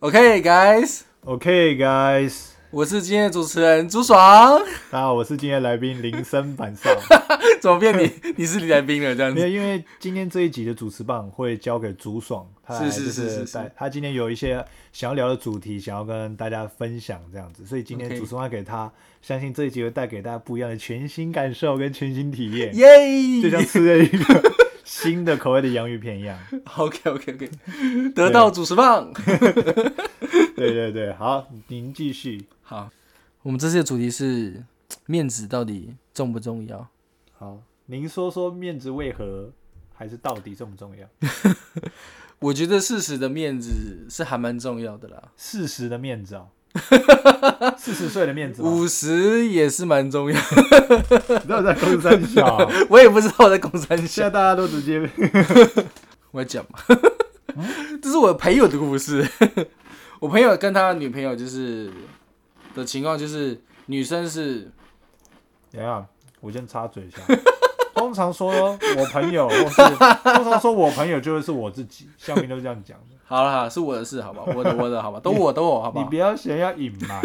OK guys，OK guys，我是今天的主持人朱爽。大家好，我是今天来宾林森板少。怎么变你 你是李来宾了这样子？没有，因为今天这一集的主持棒会交给朱爽，他来是是就是是是带他今天有一些想要聊的主题，想要跟大家分享这样子，所以今天 OK 主持棒给他，相信这一集会带给大家不一样的全新感受跟全新体验，耶！就像吃了一个新的口味的洋芋片一样。OK OK OK，得到主持棒。对 对对，好，您继续。好，我们这次的主题是面子到底重不重要？好，您说说面子为何还是到底重不重要？我觉得事实的面子是还蛮重要的啦，事实的面子哦，四十岁的面子吗？五十也是蛮重要。你知道我在公三小，我也不知道我在公三小，现在大家都直接我要讲嘛，这是我朋友的故事。我朋友跟他女朋友就是的情况，就是女生是等一下，我先插嘴一下。通常说我朋友，或是通常说我朋友就会是我自己，下面都是这样讲的。好了，是我的事，好吧，我的我的，好吧，都我都我，好吧你不？要想要隐瞒。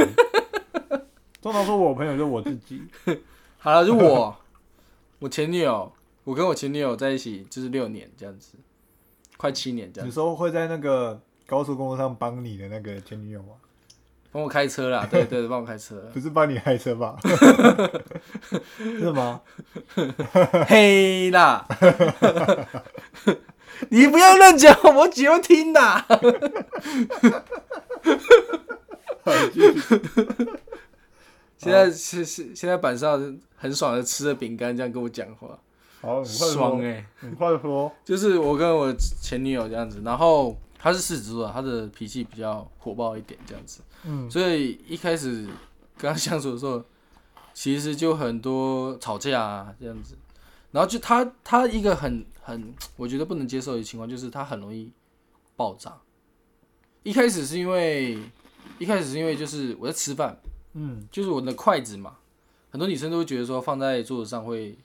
通常说我朋友就是我自己，好了，就我，我前女友，我跟我前女友在一起就是六年这样子，快七年这样子，你说会在那个高速公路上帮你的那个前女友吗？帮我开车啦，对对对，帮我开车。不是帮你开车吧？是吗？嘿啦，你不要乱讲，我姐会听的。现在是是现在板上很爽的吃着饼干，这样跟我讲话，好，爽哎、很快说。就是我跟我前女友这样子，然后她是狮子座，她的脾气比较火爆一点这样子，嗯，所以一开始跟她相处的时候，其实就很多吵架啊这样子，然后就他他一个很很我觉得不能接受的情况就是他很容易爆炸。一开始是因为一开始是因为就是我在吃饭，嗯，就是我的筷子嘛，很多女生都会觉得说放在桌子上会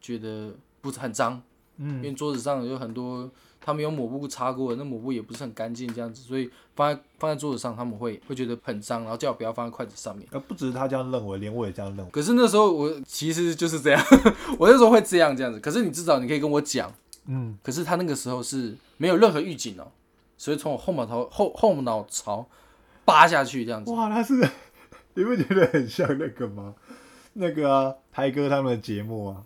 觉得不是很脏，嗯因嗯，为桌子上有很多他们用抹布擦过，那抹布也不是很干净这样子，所以放在放在桌子上他们会会觉得很脏，然后叫我不要放在筷子上面。呃，不只是他这样认为，连我也这样认为。可是那时候我其实就是这样，我那时候会这样这样子。可是你至少你可以跟我讲，嗯，可是他那个时候是没有任何预警哦，所以从我后脑勺后后脑勺扒下去这样子。哇，他是，你不觉得很像那个吗？那个啊，台哥他们的节目啊，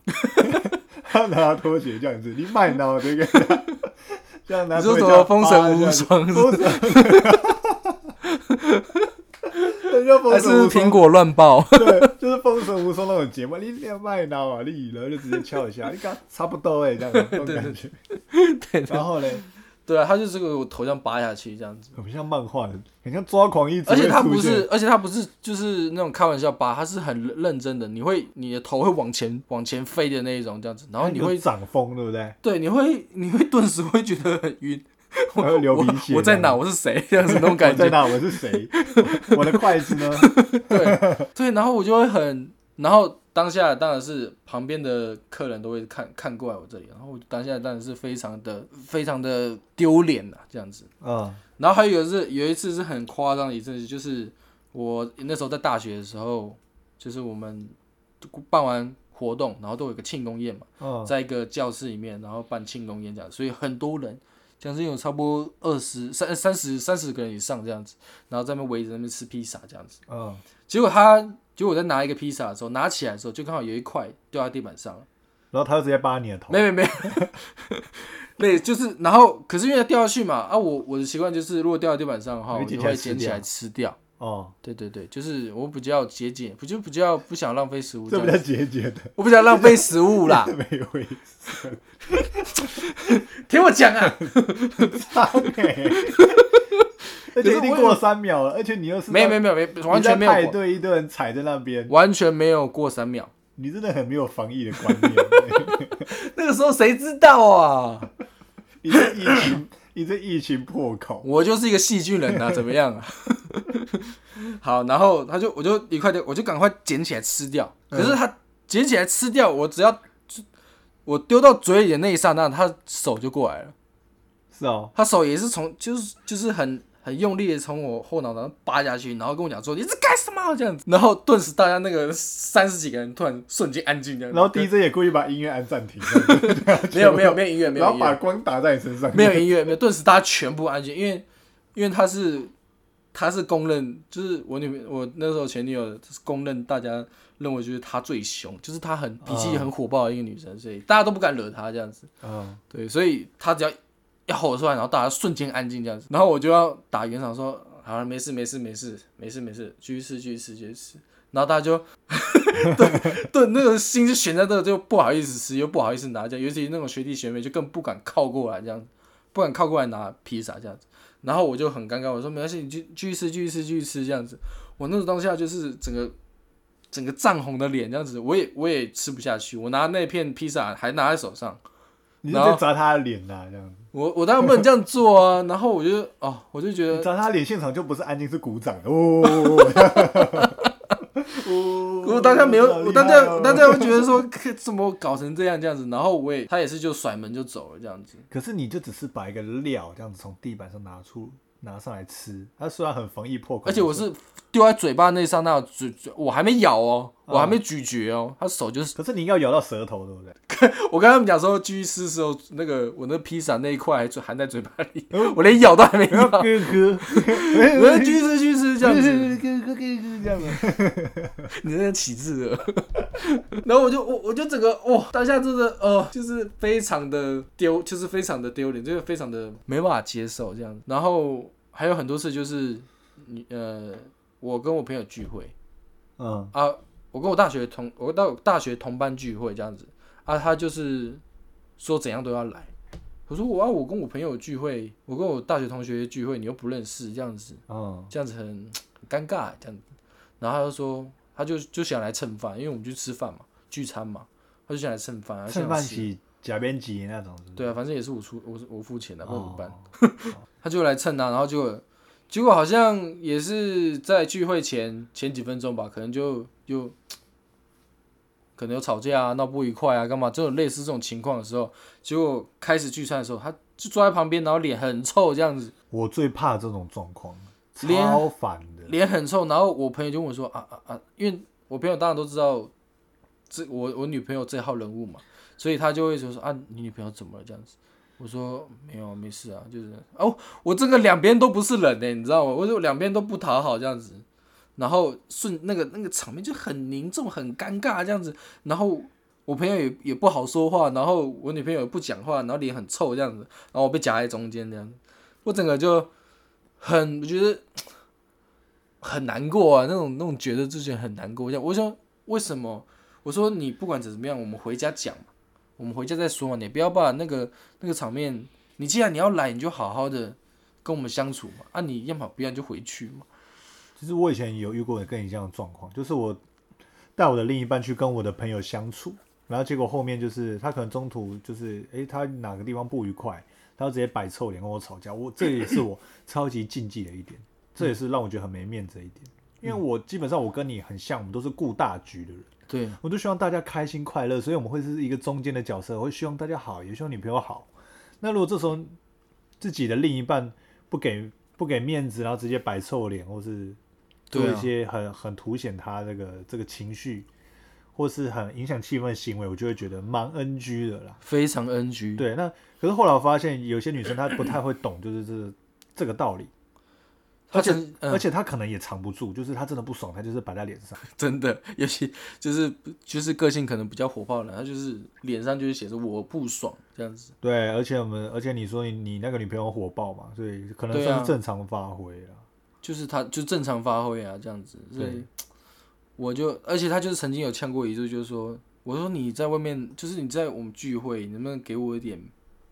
他拿拖鞋这样子，你卖脑这个，这样拿你说什么风 神无双这样子风神，人家风还是苹果乱爆？对，就是风神无双那种节目，你要卖脑啊，你然后就直接敲一下，你看差不多哎，这样 那种感觉。对然后嘞，对啊，他就这个我头像扒下去这样子。很像漫画，很像抓狂一族而且他不是，而且他不是就是那种开玩笑扒，他是很认真的，你会你的头会往前往前飞的那一种这样子，然后你有会长风，对不对？对你会你会顿时会觉得很晕，我会流鼻血我我在哪？我是谁？这样子那种感觉，我在哪？我是谁？我的筷子呢？对对，然后我就会很，然后当下当然是旁边的客人都会看看过来我这里，然后我当下当然是非常的非常的丢脸呐，这样子。嗯然后还有一次，有一次是很夸张的一次，就是我那时候在大学的时候，就是我们办完活动，然后都有一个庆功宴嘛，嗯在一个教室里面，然后办庆功宴这样，所以很多人，将近有差不多二十三三十三十个人以上这样子，然后在那边围着那边吃披萨这样子。嗯，结果他，结果我在拿一个披萨的时候，拿起来的时候，就刚好有一块掉在地板上了。然后他就直接扒你的头。没没没，对，就是然后，可是因为它掉下去嘛，啊，我我的习惯就是，如果掉在地板上的话，我会捡起来吃掉。哦，对对对，就是我比较节俭，不就比较不想浪费食物这这比较节俭的，我不想浪费食物啦。没有意思。听我讲啊，而且已经过三秒了，而且你又是没有没有没有没，完全没有过，对一堆人踩在那边，完全没有过三秒。你真的很没有防疫的观念。那个时候谁知道啊？你这疫情，你这疫情破口，我就是一个细菌人啊，怎么样啊？好，然后他就我就一块掉，我就赶快捡起来吃掉。可是他捡起来吃掉，我只要我丢到嘴里的那一刹那，他手就过来了。是哦，他手也是从就是就是很很用力的从我后脑勺扒下去，然后跟我讲说你在干什么？这样子，然后顿时大家那个三十几个人突然瞬间安静这样子，然后 DJ 也故意把音乐按暂停，没有没有没有音乐没有然后把光打在你身上，没有音乐没有，顿时大家全部安静，因为因为他是他是公认，就是我女我那时候前女友是公认大家认为就是她最凶，就是她很脾气很火爆的一个女生，所以大家都不敢惹她这样子。嗯，对，所以她只要一吼出来，然后大家瞬间安静这样子，然后我就要打圆场说，好了，没事没事没事没事没事，继续吃继续吃继续吃，然后大家就 对对那个心就悬在这，就不好意思吃又不好意思拿这样，尤其那种学弟学妹就更不敢靠过来这样，不敢靠过来拿披萨这样子，然后我就很尴尬，我说没关系，你继继续吃继续吃继续吃这样子，我那个当下就是整个。整个涨红的脸这样子，我也我也吃不下去。我拿那片披萨还拿在手上，你就在砸他的脸呐，这样子。我我当然不能这样做啊。然后我就哦，我就觉得你砸他脸，现场就不是安静，是鼓掌的哦。我大家没有，我当下我当下会觉得说，怎么搞成这样这样子？然后我也他也是就甩门就走了这样子。可是你就只是把一个料这样子从地板上拿出拿上来吃，它虽然很防疫破口，而且我是丢在嘴巴那一刹那，嘴嘴我还没咬哦，我还没咀嚼哦，他手就是。可是你要咬到舌头，对不对？我跟他们讲说，继续吃的时候，那个我那披萨那一块还含在嘴巴里，我连咬都还没咬。哥哥，我要继续吃，继续吃这样子。哥哥哥哥这样子，你那起字了。然后我就我我就整个哇，当下真的哦，就是非常的丢，就是非常的丢脸，就是非常的没办法接受这样。然后还有很多次就是你呃，我跟我朋友聚会，嗯啊，我跟我大学同我到大学同班聚会这样子啊，他就是说怎样都要来。我说我啊，我跟我朋友聚会，我跟我大学同学聚会，你又不认识，这样子，嗯，这样子很很 尴尬，这样子。然后他就说，他就就想来蹭饭，因为我们去吃饭嘛，聚餐嘛，他就想来蹭饭，蹭饭起。起假边挤那种，对啊，反正也是我出我我付钱的，不然怎么办？哦 他就来蹭啊，然后结果结果好像也是在聚会前前几分钟吧，可能就就可能有吵架啊、闹不愉快啊、干嘛，这种类似这种情况的时候，结果开始聚餐的时候，他就坐在旁边，然后脸很臭这样子，我最怕这种状况，脸超烦的。脸很臭，然后我朋友就问我说啊啊啊，因为我朋友当然都知道这我我女朋友这号人物嘛，所以他就会说说啊，你女朋友怎么了这样子？我说没有，没事啊，就是哦，我这个两边都不是人呢，你知道吗？我就两边都不讨好这样子，然后顺那个那个场面就很凝重、很尴尬这样子，然后我朋友也也不好说话，然后我女朋友也不讲话，然后脸很臭这样子，然后我被夹在中间这样，我整个就很我觉得很难过啊，那种那种觉得自己很难过。这样，我说为什么？我说你不管怎么样，我们回家讲，我们回家再说嘛，你不要把那个那个场面，你既然你要来，你就好好的跟我们相处嘛。啊，你要么不要就回去嘛。其实我以前有遇过跟你这样的状况，就是我带我的另一半去跟我的朋友相处，然后结果后面就是他可能中途就是诶、他哪个地方不愉快，他就直接摆臭脸跟我吵架，我这也是我超级禁忌的一点，这也是让我觉得很没面子的一点，因为我基本上我跟你很像，我们都是顾大局的人。对，我都希望大家开心快乐，所以我们会是一个中间的角色，我会希望大家好，也希望女朋友好。那如果这时候自己的另一半不给不给面子，然后直接摆臭脸，或是做一些很很凸显他这个这个情绪，或是很影响气氛的行为，我就会觉得蛮 NG 的啦。非常 NG。对，那可是后来我发现有些女生她不太会懂，就是这这个道理，他而且、嗯而且他可能也藏不住，就是他真的不爽，他就是摆在脸上。真的，尤其就是就是个性可能比较火爆的，他就是脸上就是写着我不爽这样子。对，而且我们，而且你说你你那个女朋友火爆嘛，所以可能算是正常发挥啦。就是他就正常发挥啊，这样子，所以对 我就，而且他就是曾经有呛过一句，就是说，我说你在外面，就是你在我们聚会，你能不能给我一点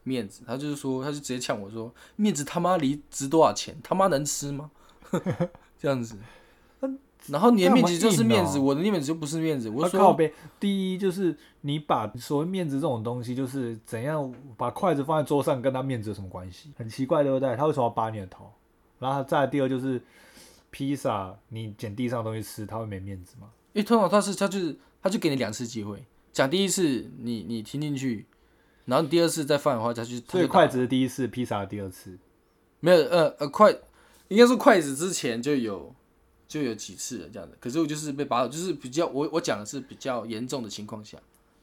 面子？他就是说，他就直接呛我说，面子他妈离值多少钱？他妈能吃吗？这样子。然后你的面子就是面子，我的面子就不是面子。我说他靠背，第一就是你把所谓面子这种东西，就是怎样把筷子放在桌上，跟他面子有什么关系？很奇怪，对不对？他为什么要扒你的头？然后再第二就是披萨，你捡地上的东西吃，他会没面子吗？因为通常他是他就是他就给你两次机会，讲第一次你你听进去，然后你第二次再放的话，他就他就打所以筷子是第一次，披萨是第二次。没有呃呃筷应该说筷子之前就有就有几次了这样子，可是我就是被扒手，就是比较我我讲的是比较严重的情况下，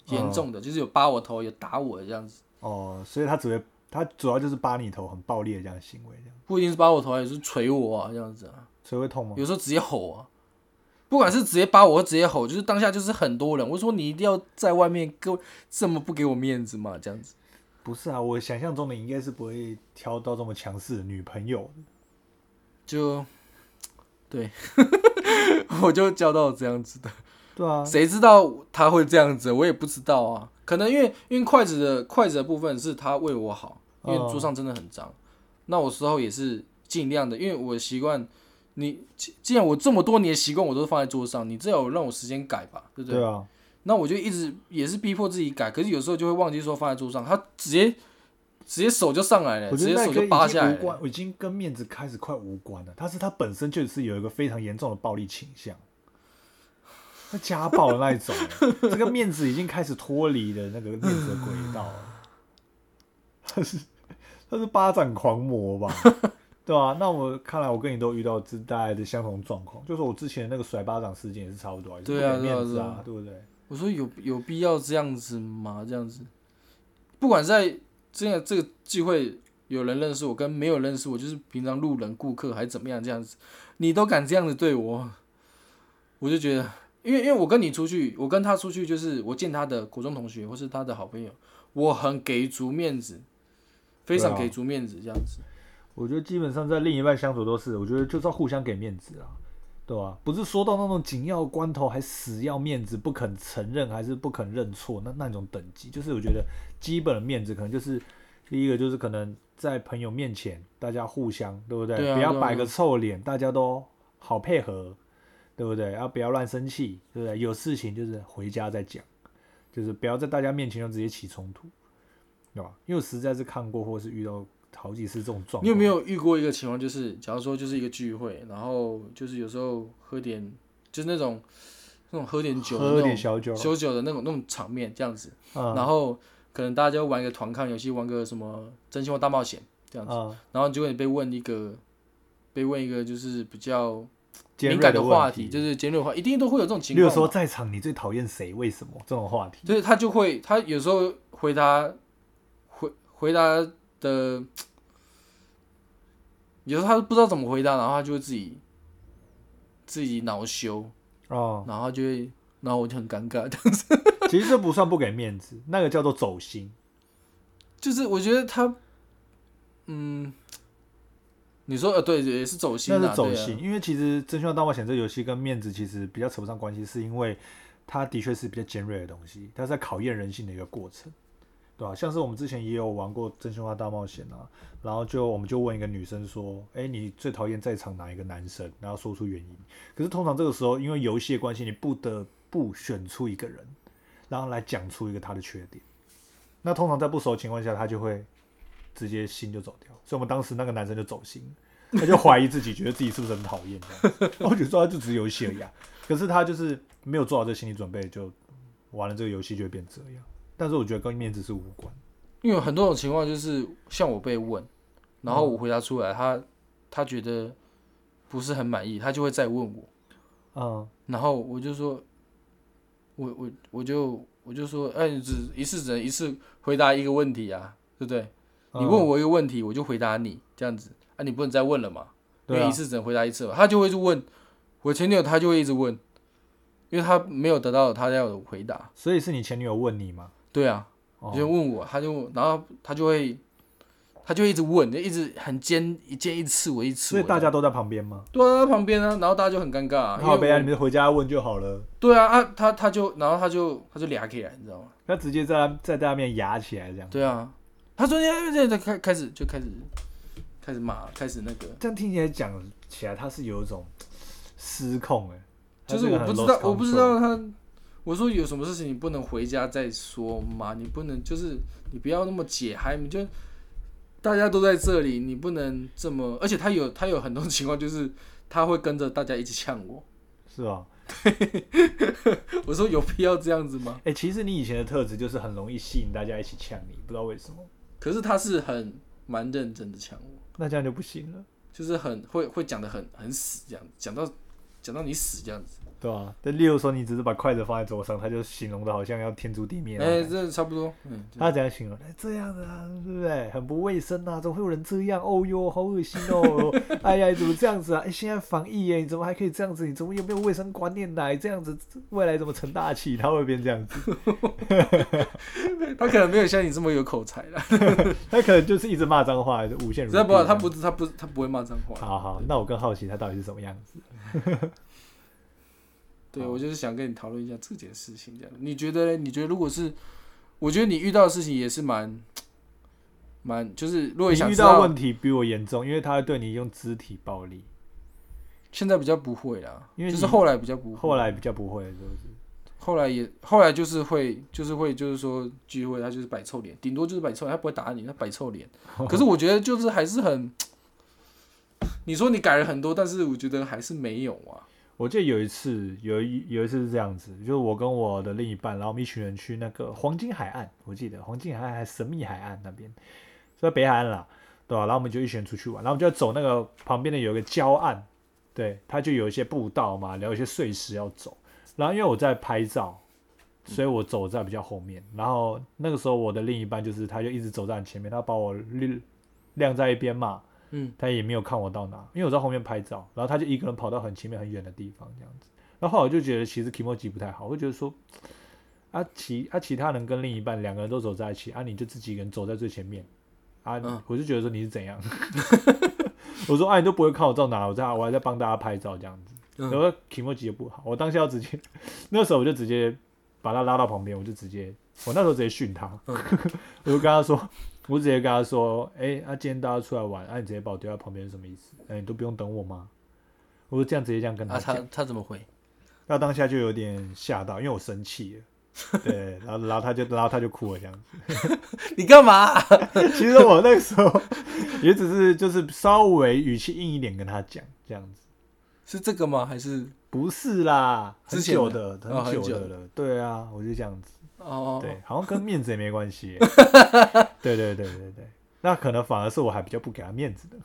严重的、就是有扒我头，有打我的这样子，哦，所以他只会他主要就是扒你头，很暴力的这样的行为，这样，不一定是扒我头，也是捶我啊这样子啊，所以会痛吗？有时候直接吼啊。不管是直接扒我，或直接吼，就是当下就是很多人。我说你一定要在外面给我这么不给我面子嘛？这样子，不是啊，我想象中的应该是不会挑到这么强势的女朋友的。就对，我就交到这样子的。对啊，谁知道他会这样子？我也不知道啊。可能因为因为筷子的筷子的部分是他为我好，因为桌上真的很脏。那我时候也是尽量的，因为我习惯你既既然我这么多年习惯我都放在桌上，你至少让我时间改吧，对不对？对啊，那我就一直也是逼迫自己改，可是有时候就会忘记说放在桌上，他直接直接手就上来了，直接手就扒下来了。经无关，已经跟面子开始快无关了。他是他本身就是有一个非常严重的暴力倾向，他家暴的那一种，这个面子已经开始脱离了那个面子的轨道了。他是他是巴掌狂魔吧？对啊，那我看来我跟你都遇到这大概的相同状况，就是我之前那个甩巴掌事件也是差不多，对啊面子对啊啊，对不对？我说有有必要这样子吗？这样子，不管在这样这个聚会有人认识我，跟没有认识我，就是平常路人顾客还是怎么样这样子，你都敢这样子对我，我就觉得，因为因为我跟你出去，我跟他出去，就是我见他的国中同学或是他的好朋友，我很给足面子，非常给足面子这样子。我觉得基本上在另一半相处都是，我觉得就是要互相给面子啊，对吧？不是说到那种紧要关头还死要面子，不肯承认还是不肯认错，那那种等级，就是我觉得基本的面子可能就是第一个就是可能在朋友面前大家互相，对不对？不要摆个臭脸，大家都好配合，对不对？然后不要乱生气，对不对？有事情就是回家再讲，就是不要在大家面前就直接起冲突，对吧？因为我实在是看过或是遇到好几次这种状况。你有没有遇过一个情况，就是假如说就是一个聚会，然后就是有时候喝点，就是那种那种喝点酒的喝那种点小酒，小酒的那种那种场面这样子，嗯然后可能大家就玩一个团抗游戏，玩个什么真心话大冒险这样子，嗯，然后结果你被问一个被问一个就是比较敏感的话题，就是尖锐的话，一定都会有这种情况嘛。说在场你最讨厌谁？为什么这种话题？就是他就会，他有时候回答回回答的，有时候他不知道怎么回答，然后他就会自己自己恼羞，哦，然后他就会，然后我就很尴尬。其实这不算不给面子，那个叫做走心。就是我觉得他，嗯，你说呃，对，也是走心那是走心，因为其实《真心话大冒险》这个游戏跟面子其实比较扯不上关系，是因为它的确是比较尖锐的东西，它是在考验人性的一个过程，对吧、像是我们之前也有玩过《真心话大冒险》啊，然后就我们就问一个女生说：“哎、你最讨厌在场哪一个男生？”然后说出原因。可是通常这个时候，因为游戏的关系，你不得不选出一个人，然后来讲出一个他的缺点。那通常在不熟的情况下，他就会直接心就走掉。所以我们当时那个男生就走心，他就怀疑自己，觉得自己是不是很讨厌。然后我就说他就只是游戏而已、啊，可是他就是没有做好这心理准备，就玩了这个游戏就会变这样。但是我觉得跟面子是无关。因为有很多种情况就是像我被问，然后我回答出来，他他觉得不是很满意，他就会再问我，嗯，然后我就说，我我我就我就说，哎，你只一次只能一次回答一个问题啊，对不对？你问我一个问题，我就回答你这样子啊，你不能再问了嘛，因为一次只能回答一次嘛。他就会去问我前女友，他就会一直问，因为他没有得到他要的回答。所以是你前女友问你吗？对啊，哦就问我，他就然后他就会他就一直问，就一直很尖一尖一刺我一刺我。所以大家都在旁边吗？对啊，在旁边啊，然后大家就很尴尬、啊，因好呗啊，你们回家问就好了。对啊啊，他他就然后他就他就俩起来，你知道吗？他直接在在大家面压起来这样，对啊，他说哎这这开开始就开始开始骂，开始那个，这样听起来讲起来他是有一种失控哎、他就是我不知道我不知道他，我说有什么事情你不能回家再说吗，你不能就是你不要那么解嗨，你就大家都在这里，你不能这么，而且他有他有很多情况就是他会跟着大家一起呛我，是吧？我说有必要这样子吗？哎、其实你以前的特质就是很容易吸引大家一起呛你，不知道为什么。可是他是很蛮认真的呛我，那这样就不行了。就是很会会讲的很很死这样，讲到讲到你死这样子。对吧、但例如说你只是把筷子放在桌上，他就形容的好像要天诛地灭哎。这差不多。嗯，他怎样形容？哎，这样的啊，对不对？很不卫生啊，怎么会有人这样？哦哟，好恶心哦！哎呀，你怎么这样子啊？哎，现在防疫耶，你怎么还可以这样子？你怎么有没有卫生观念来？这样子未来怎么成大器？他会变这样子，他可能没有像你这么有口才了。他可能就是一直骂脏话，无限。他不，他不，他不，他不会骂脏话。好好，那我更好奇他到底是什么样子。对，我就是想跟你讨论一下这件事情，这样你觉得呢？你觉得如果是，我觉得你遇到的事情也是蛮 蛮，就是如果遇到问题比我严重，因为他会对你用肢体暴力，现在比较不会啦，因为就是后来比较不会，后来比较不会，是不是？后来也后来就是会就是会就是说聚会他就是摆臭脸，顶多就是摆臭脸，他不会打你，他摆臭脸。可是我觉得就是还是很，你说你改了很多，但是我觉得还是没有啊。我记得有一次，有一有一次是这样子，就是我跟我的另一半，然后我们一群人去那个黄金海岸，我记得黄金海岸还神秘海岸那边，是在北海岸啦，对吧、然后我们就一群人出去玩，然后我们就走那个旁边的有一个礁岸，对，它就有一些步道嘛，然后有一些碎石要走，然后因为我在拍照，所以我走在比较后面，然后那个时候我的另一半就是他就一直走在前面，他把我晾晾在一边嘛，嗯，他也没有看我到哪，因为我在后面拍照，然后他就一个人跑到很前面很远的地方这样子。然后后来我就觉得其实 Kimoji 不太好，我就觉得说，啊其啊其他人跟另一半两个人都走在一起，啊你就自己一个人走在最前面，啊、嗯我就觉得说你是怎样？我说啊你都不会看我到哪，我在我还在帮大家拍照这样子。嗯然后 Kimoji 也不好，我当下要直接，那时候我就直接把他拉到旁边，我就直接，我那时候直接训他，嗯 我就跟他说，我直接跟他说，哎、啊，今天大家出来玩，啊，你直接把我丢在旁边是什么意思？哎、你都不用等我吗？我就这样直接这样跟他啊，讲，他他怎么回？他当下就有点吓到，因为我生气了，对，然后然后他就然后他就哭了这样子。你干嘛啊、其实我那个时候也只是就是稍微语气硬一点跟他讲这样子。是这个吗？还是不是啦，很久的很久的了。对啊，我就这样子。哦？对，好像跟面子也没关系耶。对对对对对，那可能反而是我还比较不给他面子的。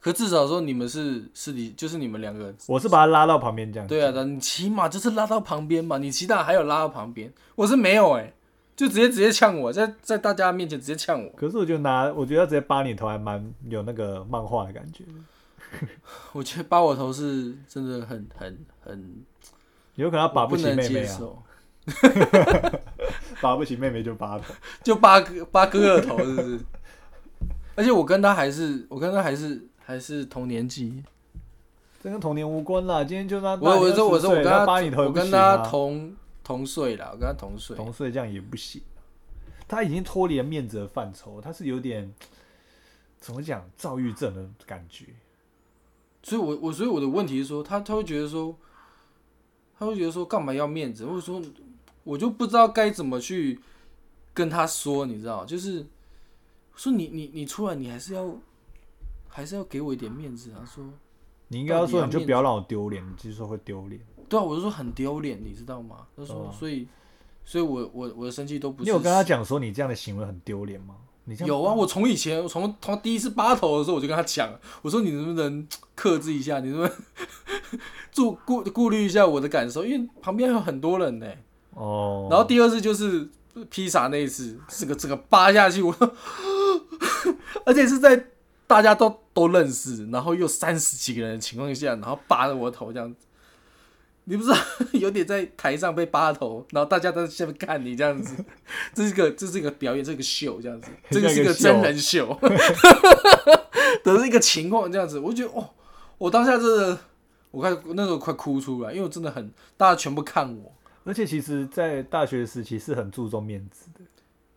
可至少说你们是是你，就是你们两个。我是把他拉到旁边这样。对啊，，你起码就是拉到旁边嘛，你其他还有拉到旁边，我是没有哎、就直接直接呛我，在在大家面前直接呛我。可是我就拿，我觉得他直接扒你头还蛮有那个漫画的感觉。我觉得扒我头是真的很很很，有可能他把不能起妹妹啊，接受，把不起妹妹就拔头。就拔哥扒哥哥的头是不是？而且我跟他还是我跟他还是还是同年纪，这跟童年无关啦，今天就他我我说我说我跟他扒你头也我跟他同同岁啦，我跟他同岁，同岁这样也不行。他已经脱离了面子的范畴，他是有点怎么讲躁郁症的感觉。所以我我所以我的问题是说，他他会觉得说，他会觉得说干嘛要面子，或者说我就不知道该怎么去跟他说，你知道，就是说你你你出来，你还是要还是要给我一点面子啊，说你应该要说，你就不要让我丢脸，你就是说会丢脸。对啊，我就说很丢脸，你知道吗？他说，哦所以所以我我我的生气都不是你有跟他讲说你这样的行为很丢脸吗？你这样有啊，我从以前从从第一次扒头的时候，我就跟他讲，我说你能不能克制一下，你能不能 顾顾顾虑一下我的感受，因为旁边还有很多人呢、哦，然后第二次就是披萨那一次，这个这个扒下去，我，而且是在大家都都认识，然后又三十几个人的情况下，然后扒着我的头这样子，你不知道 有点在台上被扒头，然后大家都在下面看你这样子，这是个这是一个表演，这是个秀这样子，这个是一个真人秀。的一个情况这样子，我就觉得哦，我当下真的，我快那时候快哭出来，因为我真的很大家全部看我。而且其实，在大学时期是很注重面子的，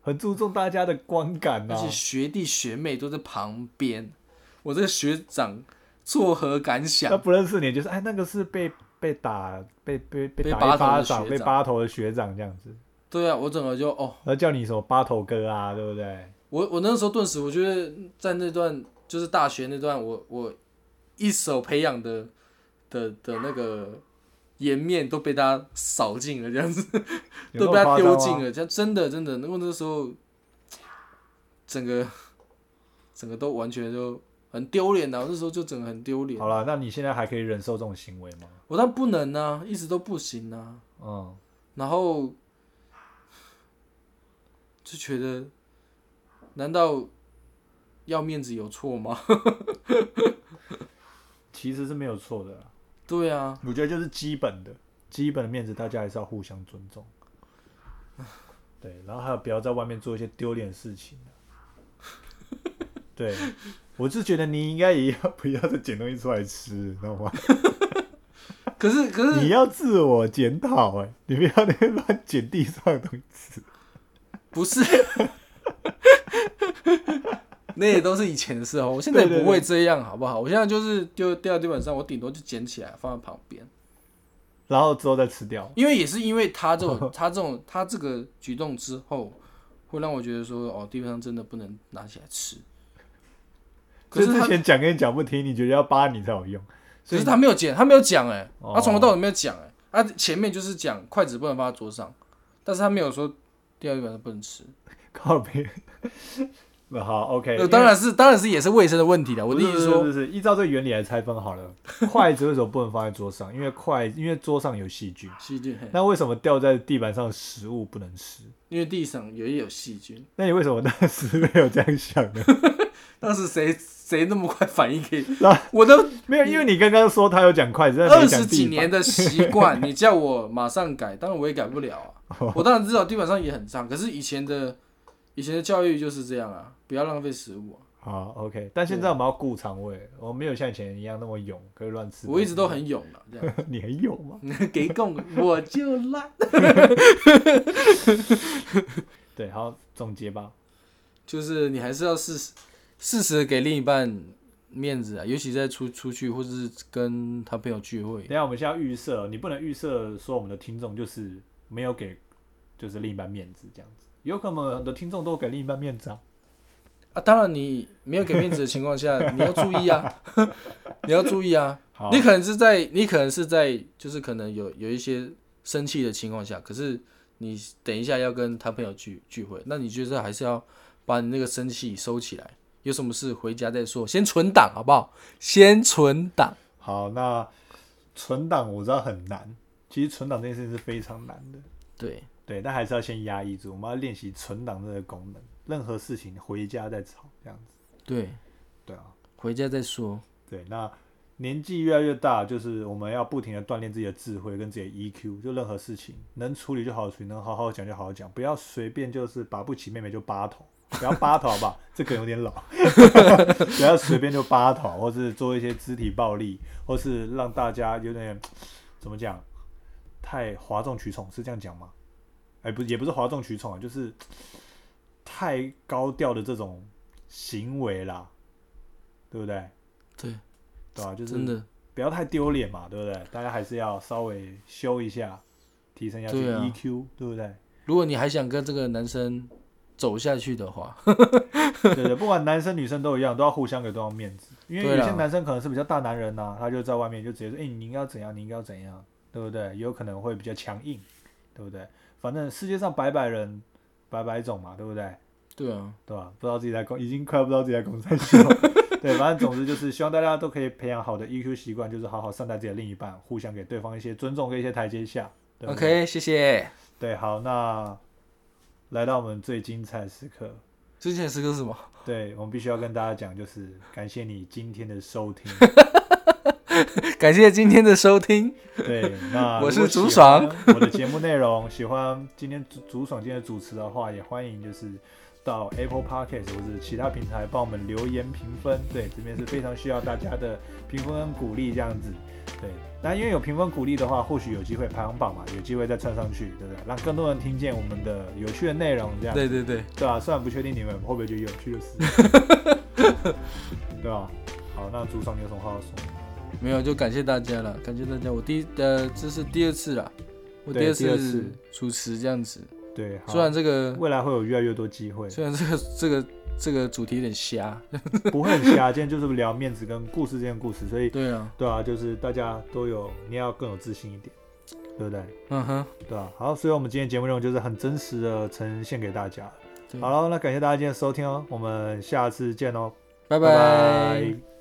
很注重大家的观感啊而且。学弟学妹都在旁边，我这个学长作何感想他？不认识你，就是哎，那个是被被打、被被被打一巴掌、被扒头的学长这样子，对啊，我整个就哦，然后叫你什么扒头哥啊，对不对？我我那时候顿时我觉得在那段就是大学那段我我一手培养的的的那个颜面都被他扫尽了，这样子都被他丢尽了，这样真的真的，因为那时候整个整个都完全就很丢脸的，我那时候就整个很丢脸。好了，那你现在还可以忍受这种行为吗？我当然不能啊，一直都不行啊。嗯，然后就觉得，难道要面子有错吗？其实是没有错的啦。对啊，我觉得就是基本的，基本的面子，大家还是要互相尊重。对，然后还有不要在外面做一些丢脸的事情啊对，我是觉得你应该也要不要再捡东西出来吃，你知道吗？可是可是你要自我检讨哎，你不要那边乱捡地上的东西吃。不是，那也都是以前的事哦。我现在不会这样，好不好？我现在就是丢掉在地板上，我顶多就捡起来放在旁边。然后之后再吃掉。因为也是因为他这种 他这种他这个举动之后，会让我觉得说，哦，地板上真的不能拿起来吃。可是之，前讲跟你讲不听，你觉得要扒你才有用，可是他没有讲，他没有讲，哎，哦他从头到尾没有讲，哎，他前面就是讲筷子不能放在桌上，但是他没有说掉在地板上不能吃。靠边。那好，OK。呃，当然是，当然是也是卫生的问题的。我的意思是说，不是不是，依照这个原理来拆分好了。筷子为什么不能放在桌上？因为筷，因为桌上有细菌。细菌，那为什么掉在地板上的食物不能吃？因为地上也有细菌。那你为什么当时没有这样想呢？当时谁谁那么快反应可以那？我都 没有，因为你刚刚说他有讲筷子，二十几。年的习惯，你叫我马上改，当然我也改不了啊。我当然知道地板上也很脏，可是以前的以前的教育就是这样啊，不要浪费食物啊。好，OK。但现在我们要顾肠胃，我没有像以前一样那么勇，可以乱吃。我一直都很勇的，这样 你很勇吗？给供我就烂。对，好，总结吧。就是你还是要适时适时地给另一半面子啊，尤其在出出去或者是跟他朋友聚会等。下我们现在要预设，你不能预设说我们的听众就是没有给就是另一半面子这样子，有可能我们的听众都给另一半面子啊。啊，当然你没有给面子的情况下，你要注意啊，你要注意啊。你可能是在，你可能是在，就是可能有有一些生气的情况下，可是你等一下要跟他朋友聚聚会，那你就是还是要把你那个生气收起来，有什么事回家再说，先存档好不好？先存档。好，那存档我知道很难，其实存档这件事情是非常难的，对，对，但还是要先压抑住，我们要练习存档这个功能，任何事情回家再吵这样子，对，对啊，回家再说。对，那年纪越来越大，就是我们要不停的锻炼自己的智慧跟自己的 EQ，就任何事情能处理就好好处理，能好好讲就好好讲，不要随便就是拔不起妹妹就扒头，不要扒头好不好？这可能有点老，不要随便就扒头，或是做一些肢体暴力，或是让大家有点怎么讲，太哗众取宠，是这样讲吗？哎、不，也不是哗众取宠啊，就是太高调的这种行为啦，对不对？对，对吧、就是真的，不要太丢脸嘛，对不对？大家还是要稍微修一下，提升一下自己的对啊 EQ，对不对？如果你还想跟这个男生走下去的话，对对，不管男生女生都一样，都要互相给对方面子。因为有些男生可能是比较大男人呐、他就在外面就直接说：“哎、你应该要怎样，你应该要怎样，对不对？”有可能会比较强硬，对不对？反正世界上百百人，百百种嘛，对不对？对啊，对吧？不知道自己在公，已经快要不知道自己在攻在笑。对，反正总之就是希望大家都可以培养好的 EQ 习惯，就是好好善待自己的另一半，互相给对方一些尊重跟一些台阶下。对对 OK，谢谢。对，好，那来到我们最精彩时刻，最精彩时刻是什么？对我们必须要跟大家讲，就是感谢你今天的收听。感谢今天的收听。对，那 我是竹爽我的节目内容，喜欢今天竹竹爽今天的主持的话，也欢迎就是到 Apple Podcast 或者其他平台帮我们留言评分。对，这边是非常需要大家的评分跟鼓励这样子。对，那因为有评分鼓励的话，或许有机会排行榜嘛，有机会再窜上去，对不对？让更多人听见我们的有趣的内容，这样对对对，对啊，虽然不确定你们会不会觉得有趣的事，对吧、好，那竹爽你有什么话要说？没有就感谢大家了，感谢大家。我第一呃这是第二次了，我第二次主持这样子。对，好虽然这个未来会有越来越多机会，虽然这个这个这个主题有点瞎，不会很瞎。今天就是聊面子跟故事这件故事，所以对啊，对啊，就是大家都有，你要更有自信一点，对不对？嗯哼，对啊，好，所以我们今天节目内容就是很真实的呈现给大家。好了，那感谢大家今天的收听哦，我们下次见哦，拜拜拜拜